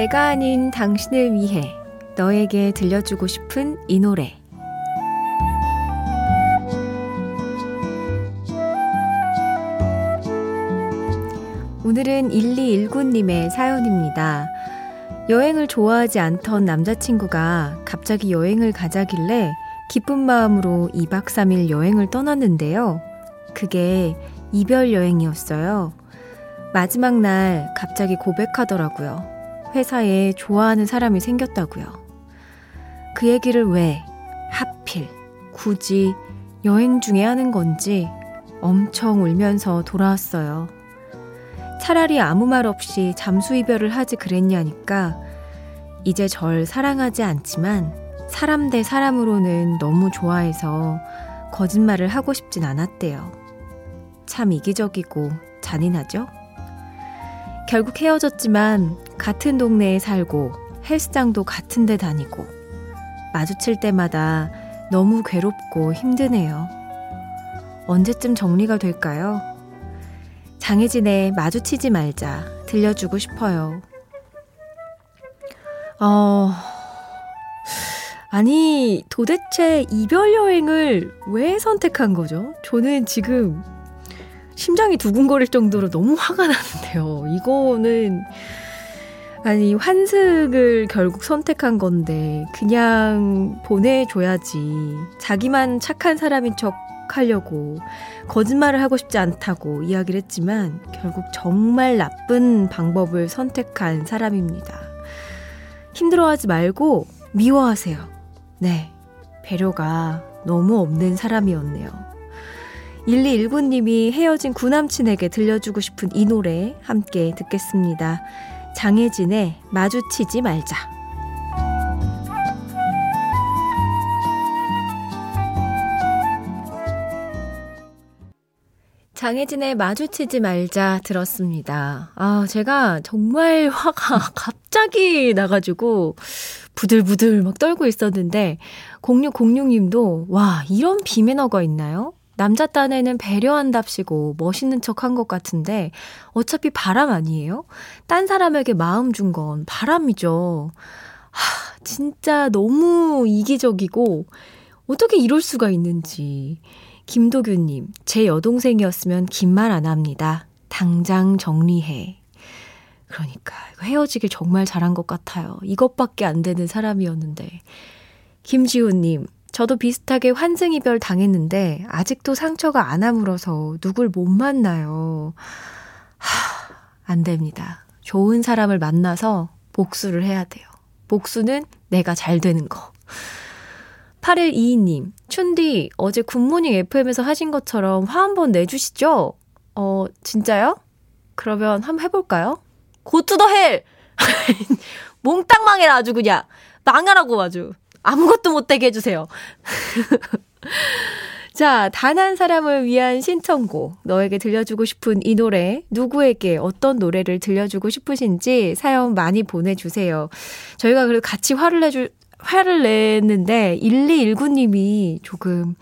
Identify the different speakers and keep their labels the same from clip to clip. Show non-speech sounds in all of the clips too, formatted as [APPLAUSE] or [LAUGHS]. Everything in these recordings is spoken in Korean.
Speaker 1: 내가 아닌 당신을 위해 너에게 들려주고 싶은 이 노래. 오늘은 1219님의 사연입니다. 여행을 좋아하지 않던 남자친구가 갑자기 여행을 가자길래 기쁜 마음으로 2박 3일 여행을 떠났는데요. 그게 이별 여행이었어요. 마지막 날 갑자기 고백하더라고요. 회사에 좋아하는 사람이 생겼다고요. 그 얘기를 왜 하필 굳이 여행 중에 하는 건지 엄청 울면서 돌아왔어요. 차라리 아무 말 없이 잠수 이별을 하지 그랬냐니까 이제 절 사랑하지 않지만 사람 대 사람으로는 너무 좋아해서 거짓말을 하고 싶진 않았대요. 참 이기적이고 잔인하죠? 결국 헤어졌지만 같은 동네에 살고 헬스장도 같은 데 다니고 마주칠 때마다 너무 괴롭고 힘드네요. 언제쯤 정리가 될까요? 장혜진의 마주치지 말자 들려주고 싶어요. 어, 아니, 도대체 이별 여행을 왜 선택한 거죠? 저는 지금 심장이 두근거릴 정도로 너무 화가 나는데요. 이거는, 아니, 환승을 결국 선택한 건데, 그냥 보내줘야지. 자기만 착한 사람인 척 하려고, 거짓말을 하고 싶지 않다고 이야기를 했지만, 결국 정말 나쁜 방법을 선택한 사람입니다. 힘들어하지 말고, 미워하세요. 네. 배려가 너무 없는 사람이었네요. 1219님이 헤어진 구남친에게 들려주고 싶은 이 노래 함께 듣겠습니다. 장혜진의 마주치지 말자. 장혜진의 마주치지 말자 들었습니다. 아, 제가 정말 [LAUGHS] 화가 갑자기 나가지고 부들부들 막 떨고 있었는데 0606님도 와, 이런 비매너가 있나요? 남자 딴에는 배려한답시고 멋있는 척 한 것 같은데 어차피 바람 아니에요? 딴 사람에게 마음 준 건 바람이죠. 하, 진짜 너무 이기적이고 어떻게 이럴 수가 있는지. 김도규님, 제 여동생이었으면 긴 말 안 합니다. 당장 정리해. 그러니까 헤어지길 정말 잘한 것 같아요. 이것밖에 안 되는 사람이었는데. 김지훈님, 저도 비슷하게 환승 이별 당했는데 아직도 상처가 안 아물어서 누굴 못 만나요. 하, 안 됩니다. 좋은 사람을 만나서 복수를 해야 돼요. 복수는 내가 잘 되는 거. 8122님, 춘디, 어제 굿모닝 FM에서 하신 것처럼 화 한 번 내주시죠? 어, 진짜요? 그러면 한번 해볼까요? Go to the hell! [LAUGHS] 몽땅 망해라, 아주 그냥. 망하라고 아주. 아무것도 못되게 해주세요. [LAUGHS] 자, 단 한 사람을 위한 신청곡. 너에게 들려주고 싶은 이 노래, 누구에게 어떤 노래를 들려주고 싶으신지 사연 많이 보내주세요. 저희가 그래도 같이 화를 내줄, 화를 냈는데, 1219님이 조금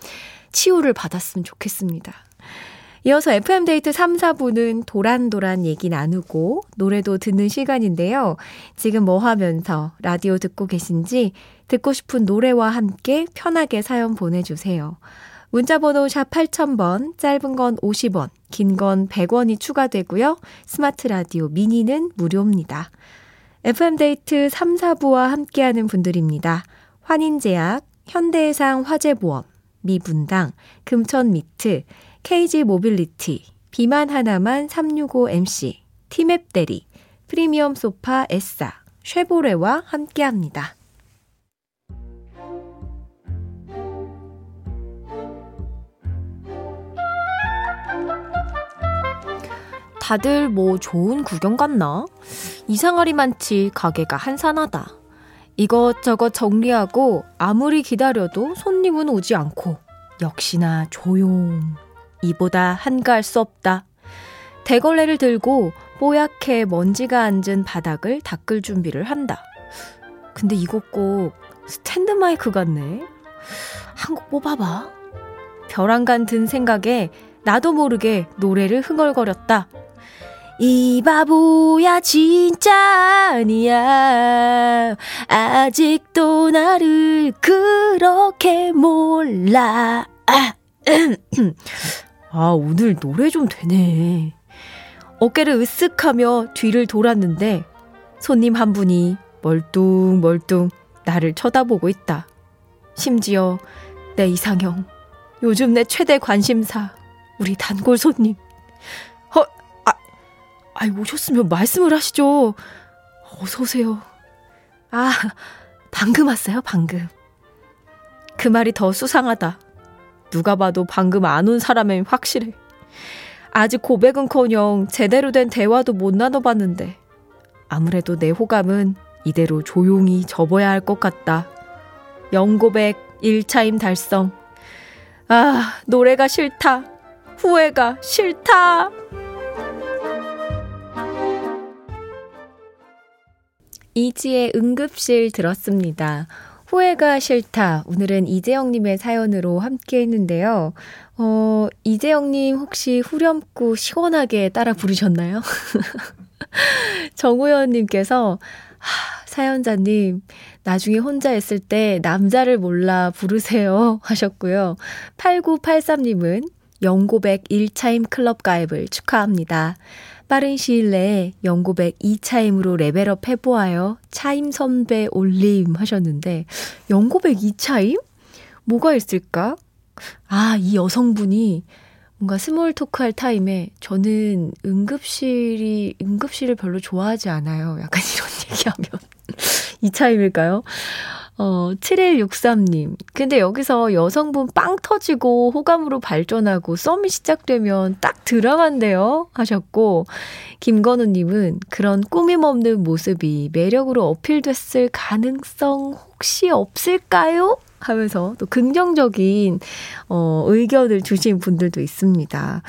Speaker 1: 치유를 받았으면 좋겠습니다. 이어서 FM데이트 3, 4부는 도란도란 얘기 나누고 노래도 듣는 시간인데요. 지금 뭐 하면서 라디오 듣고 계신지 듣고 싶은 노래와 함께 편하게 사연 보내주세요. 문자번호 샵 8000번, 짧은 건 50원, 긴 건 100원이 추가되고요. 스마트 라디오 미니는 무료입니다. FM데이트 3, 4부와 함께하는 분들입니다. 환인제약, 현대해상 화재보험, 미분당, 금천미트, KG 모빌리티, 비만 하나만 365MC, 티맵 대리, 프리미엄 소파 에싸, 쉐보레와 함께합니다. 다들 뭐 좋은 구경 갔나? 이상하리 많지 가게가 한산하다. 이것저것 정리하고 아무리 기다려도 손님은 오지 않고 역시나 조용. 이보다 한가할 수 없다. 대걸레를 들고 뽀얗게 먼지가 앉은 바닥을 닦을 준비를 한다. 근데 이거 꼭 스탠드 마이크 같네. 한 곡 뽑아봐. 벼랑간 든 생각에 나도 모르게 노래를 흥얼거렸다. 이 바보야 진짜 아니야 아직도 나를 그렇게 몰라 [CLEARS THROAT] 아, 아, 오늘 노래 좀 되네. 어깨를 으쓱하며 뒤를 돌았는데 손님 한 분이 멀뚱멀뚱 나를 쳐다보고 있다. 심지어 내 이상형, 요즘 내 최대 관심사, 우리 단골 손님. 어, 아, 아, 오셨으면 말씀을 하시죠. 어서오세요. 아, 방금 왔어요, 방금. 그 말이 더 수상하다. 누가 봐도 방금 안 온 사람은 확실해. 아직 고백은커녕 제대로 된 대화도 못 나눠봤는데 아무래도 내 호감은 이대로 조용히 접어야 할 것 같다. 영고백 1차임 달성. 아, 노래가 싫다. 후회가 싫다. 이지의 응급실 들었습니다. 후회가 싫다. 오늘은 이재영님의 사연으로 함께 했는데요. 어, 이재영님 혹시 후렴구 시원하게 따라 부르셨나요? [LAUGHS] 정우현님께서, 하, 사연자님, 나중에 혼자 있을 때 남자를 몰라 부르세요. [LAUGHS] 하셨고요. 8983님은 영고백 1차임 클럽 가입을 축하합니다. 빠른 시일 내에 연고백 2차임으로 level up 해보아요. 차임 선배 올림 하셨는데, 연고백 2차임? 뭐가 있을까? 아, 이 여성분이 뭔가 small talk 할 타임에 저는 응급실이, 응급실을 별로 좋아하지 않아요. 약간 [LAUGHS] 이런 얘기하면. 2차임일까요? 어, 7163님. 근데 여기서 여성분 빵 터지고 호감으로 발전하고 썸이 시작되면 딱 드라마인데요? 하셨고, 김건우님은 그런 꾸밈 없는 모습이 매력으로 어필됐을 가능성 혹시 없을까요? 하면서 또 긍정적인 어, 의견을 주신 분들도 있습니다.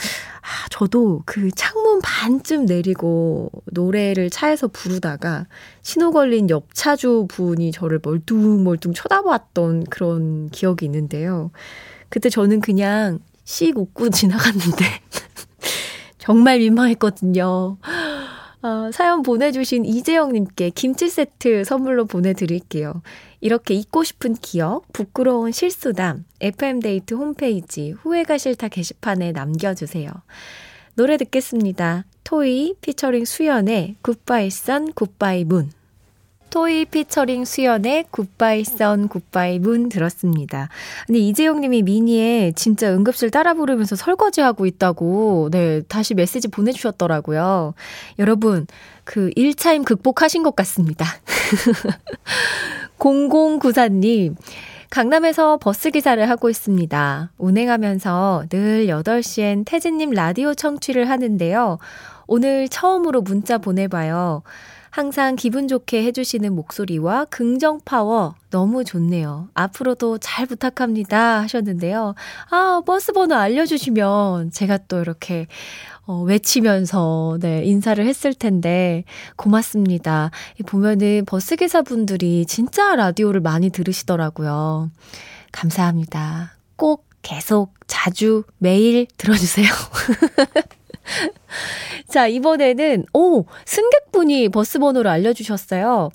Speaker 1: 아, 저도 그 창문 반쯤 내리고 노래를 차에서 부르다가 신호 걸린 옆 차주 분이 저를 멀뚱멀뚱 쳐다봤던 그런 기억이 있는데요. 그때 저는 그냥 씩 웃고 [LAUGHS] 지나갔는데 정말 민망했거든요. 아, 사연 보내주신 이재영님께 김치 세트 선물로 보내드릴게요. 이렇게 잊고 싶은 기억, 부끄러운 실수담, FM데이트 홈페이지 후회가 싫다 게시판에 남겨주세요. 노래 듣겠습니다. 토이 피처링 수현의 Goodbye Sun Goodbye Moon. 토이 피처링 수현의 Goodbye Sun Goodbye Moon 들었습니다. 근데 이재용 님이 미니에 진짜 응급실 따라 부르면서 설거지하고 있다고 네, 다시 메시지 보내 주셨더라고요. 여러분, 그 1차임 극복하신 것 같습니다. [LAUGHS] 0094님, 강남에서 버스 기사를 하고 있습니다. 운행하면서 늘 8시엔 태진님 라디오 청취를 하는데요. 오늘 처음으로 문자 보내봐요. 항상 기분 좋게 해주시는 목소리와 긍정 파워 너무 좋네요. 앞으로도 잘 부탁합니다 하셨는데요. 아, 버스 번호 알려주시면 제가 또 이렇게 어, 외치면서 네, 인사를 했을 텐데 고맙습니다. 보면은 버스 기사분들이 진짜 라디오를 많이 들으시더라고요. 감사합니다. 꼭 계속 자주 매일 들어주세요. [LAUGHS] 자, 이번에는, 오, 승객분이 버스 번호를 알려주셨어요.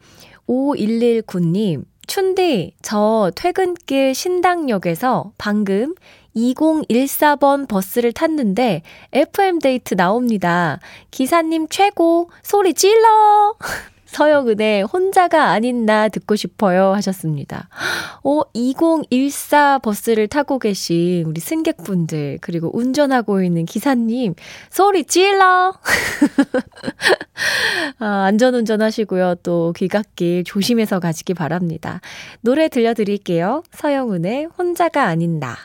Speaker 1: 5119님, 윤디, 저 퇴근길 신당역에서 방금 2014번 버스를 탔는데 FM데이트 나옵니다. 기사님 최고! 소리 질러! [LAUGHS] 서영은의 혼자가 아닌 나 듣고 싶어요 하셨습니다. 어, 2014 버스를 타고 계신 우리 승객분들, 그리고 운전하고 있는 기사님, 소리 질러! [LAUGHS] 아, 안전운전 하시고요. 또 귀갓길 조심해서 가시기 바랍니다. 노래 들려드릴게요. 서영은의 혼자가 아닌 나.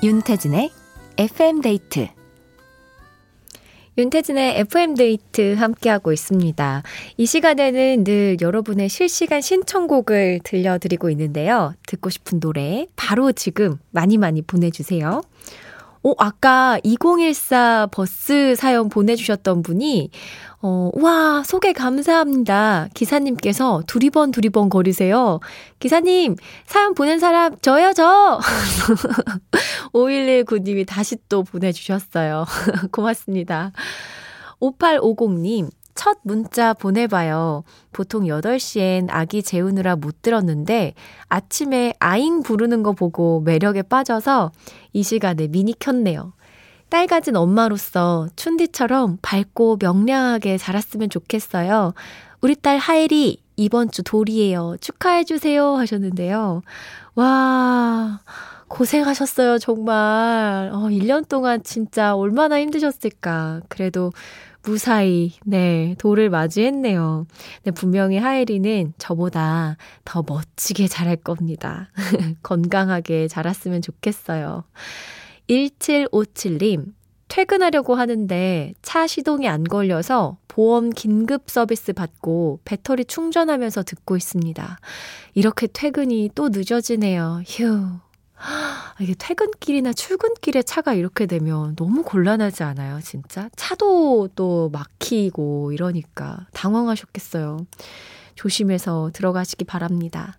Speaker 1: 윤태진의 FM데이트 윤태진의 FM데이트 함께하고 있습니다. 이 시간에는 늘 여러분의 실시간 신청곡을 들려드리고 있는데요. 듣고 싶은 노래 바로 지금 많이 많이 보내주세요. 오, 아까 2014 버스 사연 보내주셨던 분이, 어, 와, 소개 감사합니다. 기사님께서 두리번 두리번 거리세요. 기사님, 사연 보낸 사람, 저요, 저! [LAUGHS] 5119님이 다시 또 보내주셨어요. [LAUGHS] 고맙습니다. 5850님, 첫 문자 보내봐요. 보통 8시엔 아기 재우느라 못 들었는데 아침에 아잉 부르는 거 보고 매력에 빠져서 이 시간에 미니 켰네요. 딸 가진 엄마로서 춘디처럼 밝고 명량하게 자랐으면 좋겠어요. 우리 딸 하엘이 이번 주 돌이에요. 축하해주세요. 하셨는데요. 와, 고생하셨어요. 정말. 어, 1년 동안 진짜 얼마나 힘드셨을까. 그래도 무사히, 네, 돌을 맞이했네요. 네, 분명히 하엘이는 저보다 더 멋지게 자랄 겁니다. [LAUGHS] 건강하게 자랐으면 좋겠어요. 1757님, 퇴근하려고 하는데 차 시동이 안 걸려서 보험 긴급 서비스 받고 배터리 충전하면서 듣고 있습니다. 이렇게 퇴근이 또 늦어지네요. 휴. 이게 퇴근길이나 출근길에 차가 이렇게 되면 너무 곤란하지 않아요, 진짜? 차도 또 막히고 이러니까 당황하셨겠어요. 조심해서 들어가시기 바랍니다.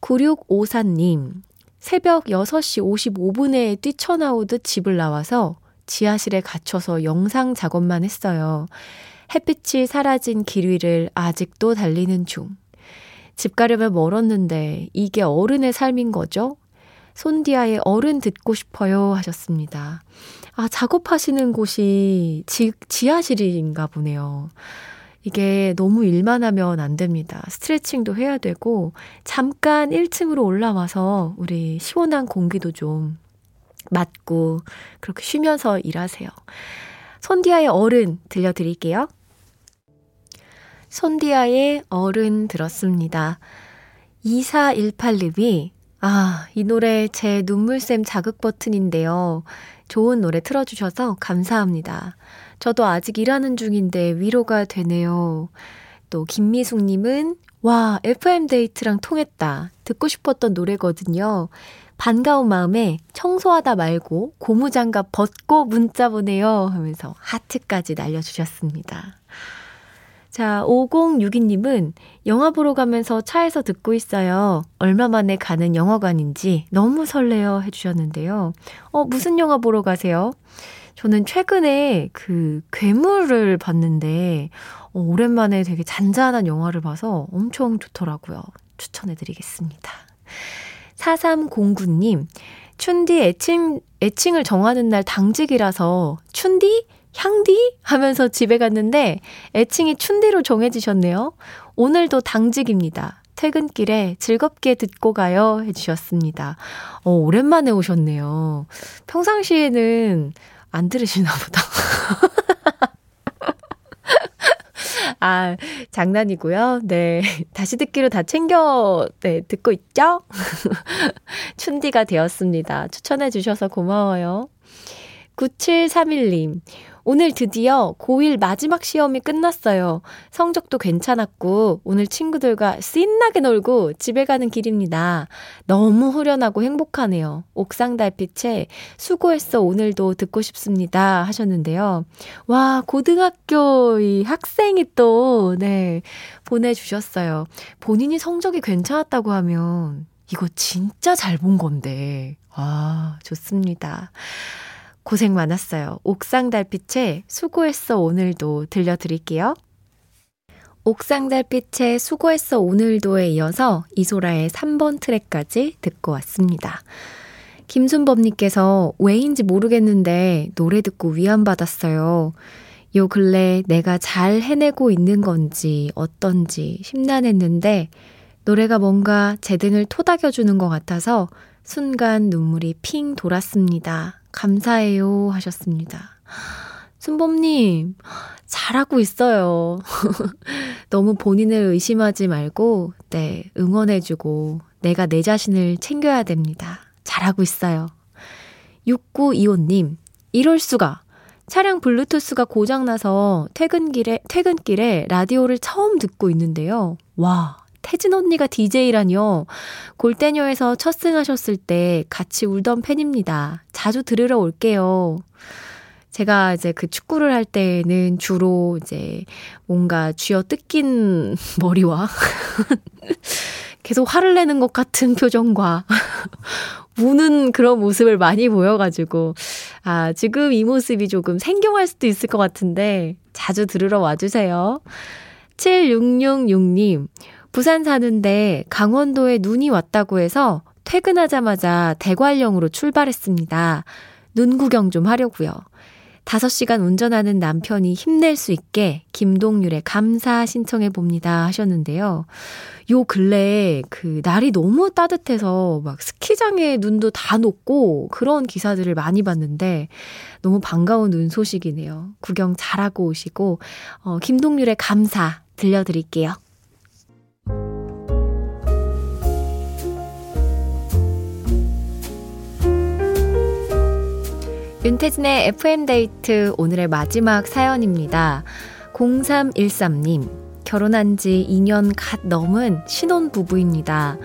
Speaker 1: 9654님, 새벽 6시 55분에 뛰쳐나오듯 집을 나와서 지하실에 갇혀서 영상 작업만 했어요. 햇빛이 사라진 길 위를 아직도 달리는 중. 집 가려면 멀었는데 이게 어른의 삶인 거죠? 손디아의 어른 듣고 싶어요 하셨습니다. 아, 작업하시는 곳이 지, 지하실인가 보네요. 이게 너무 일만 하면 안 됩니다. 스트레칭도 해야 되고, 잠깐 1층으로 올라와서 우리 시원한 공기도 좀 맞고, 그렇게 쉬면서 일하세요. 손디아의 어른 들려드릴게요. 손디아의 어른 들었습니다. 2418님이 아, 이 노래 제 눈물샘 자극 버튼인데요. 좋은 노래 틀어주셔서 감사합니다. 저도 아직 일하는 중인데 위로가 되네요. 또 김미숙님은 와 FM데이트랑 통했다. 듣고 싶었던 노래거든요. 반가운 마음에 청소하다 말고 고무장갑 벗고 문자 보내요 하면서 하트까지 날려주셨습니다. 자, 5062님은 영화 보러 가면서 차에서 듣고 있어요. 얼마 만에 가는 영화관인지 너무 설레요 해주셨는데요. 어, 무슨 영화 보러 가세요? 저는 최근에 그 괴물을 봤는데, 어, 오랜만에 되게 잔잔한 영화를 봐서 엄청 좋더라고요. 추천해드리겠습니다. 4309님, 춘디 애칭, 애칭을 정하는 날 당직이라서, 춘디? 향디? 하면서 집에 갔는데 애칭이 춘디로 정해지셨네요. 오늘도 당직입니다. 퇴근길에 즐겁게 듣고 가요 해주셨습니다. 어, 오랜만에 오셨네요. 평상시에는 안 들으시나 보다. [LAUGHS] 아, 장난이고요. 네. 다시 듣기로 다 챙겨, 네, 듣고 있죠? [LAUGHS] 춘디가 되었습니다. 추천해 주셔서 고마워요. 9731님. 오늘 드디어 고1 마지막 시험이 끝났어요. 성적도 괜찮았고, 오늘 친구들과 신나게 놀고 집에 가는 길입니다. 너무 후련하고 행복하네요. 옥상 달빛에 수고했어 오늘도 듣고 싶습니다. 하셨는데요. 와, 고등학교 이 학생이 또, 네, 보내주셨어요. 본인이 성적이 괜찮았다고 하면, 이거 진짜 잘 본 건데. 아, 좋습니다. 고생 많았어요. 옥상 달빛에 수고했어 오늘도 들려드릴게요. 옥상 달빛에 수고했어 오늘도에 이어서 이소라의 3번 트랙까지 듣고 왔습니다. 김순범님께서 왜인지 모르겠는데 노래 듣고 위안받았어요. 요 근래 내가 잘 해내고 있는 건지 어떤지 심란했는데 노래가 뭔가 제 등을 토닥여주는 것 같아서 순간 눈물이 핑 돌았습니다. 감사해요 하셨습니다. 순범님, 잘하고 있어요. [LAUGHS] 너무 본인을 의심하지 말고, 네, 응원해주고, 내가 내 자신을 챙겨야 됩니다. 잘하고 있어요. 6925님, 이럴 수가. 차량 블루투스가 고장나서 퇴근길에, 퇴근길에 라디오를 처음 듣고 있는데요. 와, 태진 언니가 DJ라뇨. 골대녀에서 첫 승하셨을 때 같이 울던 팬입니다. 자주 들으러 올게요. 제가 이제 그 축구를 할 때는 주로 이제 뭔가 쥐어 뜯긴 [LAUGHS] 머리와 [LAUGHS] 계속 화를 내는 것 같은 표정과 [LAUGHS] 우는 그런 모습을 많이 보여가지고, 아, 지금 이 모습이 조금 생경할 수도 있을 것 같은데, 자주 들으러 와주세요. 7666님, 부산 사는데 강원도에 눈이 왔다고 해서 퇴근하자마자 대관령으로 출발했습니다. 눈 구경 좀 하려고요. 5시간 운전하는 남편이 힘낼 수 있게 김동률의 감사 신청해 봅니다 하셨는데요. 요 근래에 그 날이 너무 따뜻해서 막 스키장에 눈도 다 녹고 그런 기사들을 많이 봤는데 너무 반가운 눈 소식이네요. 구경 잘하고 오시고 어, 김동률의 감사 들려드릴게요. 윤태진의 FM데이트 오늘의 마지막 사연입니다. 0313님, 결혼한 지 2년 갓 넘은 신혼 부부입니다.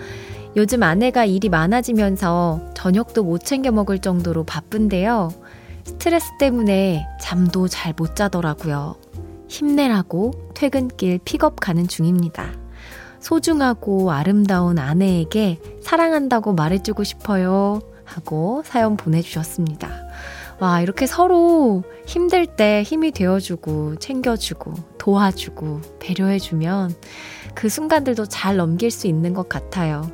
Speaker 1: 요즘 아내가 일이 많아지면서 저녁도 못 챙겨 먹을 정도로 바쁜데요. 스트레스 때문에 잠도 잘 못 자더라고요. 힘내라고 퇴근길 픽업 가는 중입니다. 소중하고 아름다운 아내에게 사랑한다고 말해주고 싶어요. 하고 사연 보내주셨습니다. 와, 이렇게 서로 힘들 때 힘이 되어주고, 챙겨주고, 도와주고, 배려해주면 그 순간들도 잘 넘길 수 있는 것 같아요.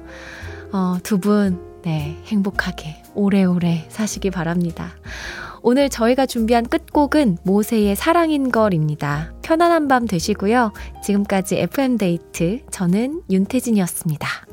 Speaker 1: 어, 두 분, 네, 행복하게 오래오래 사시기 바랍니다. 오늘 저희가 준비한 끝곡은 모세의 사랑인 걸입니다. 편안한 밤 되시고요. 지금까지 FM데이트, 저는 윤태진이었습니다.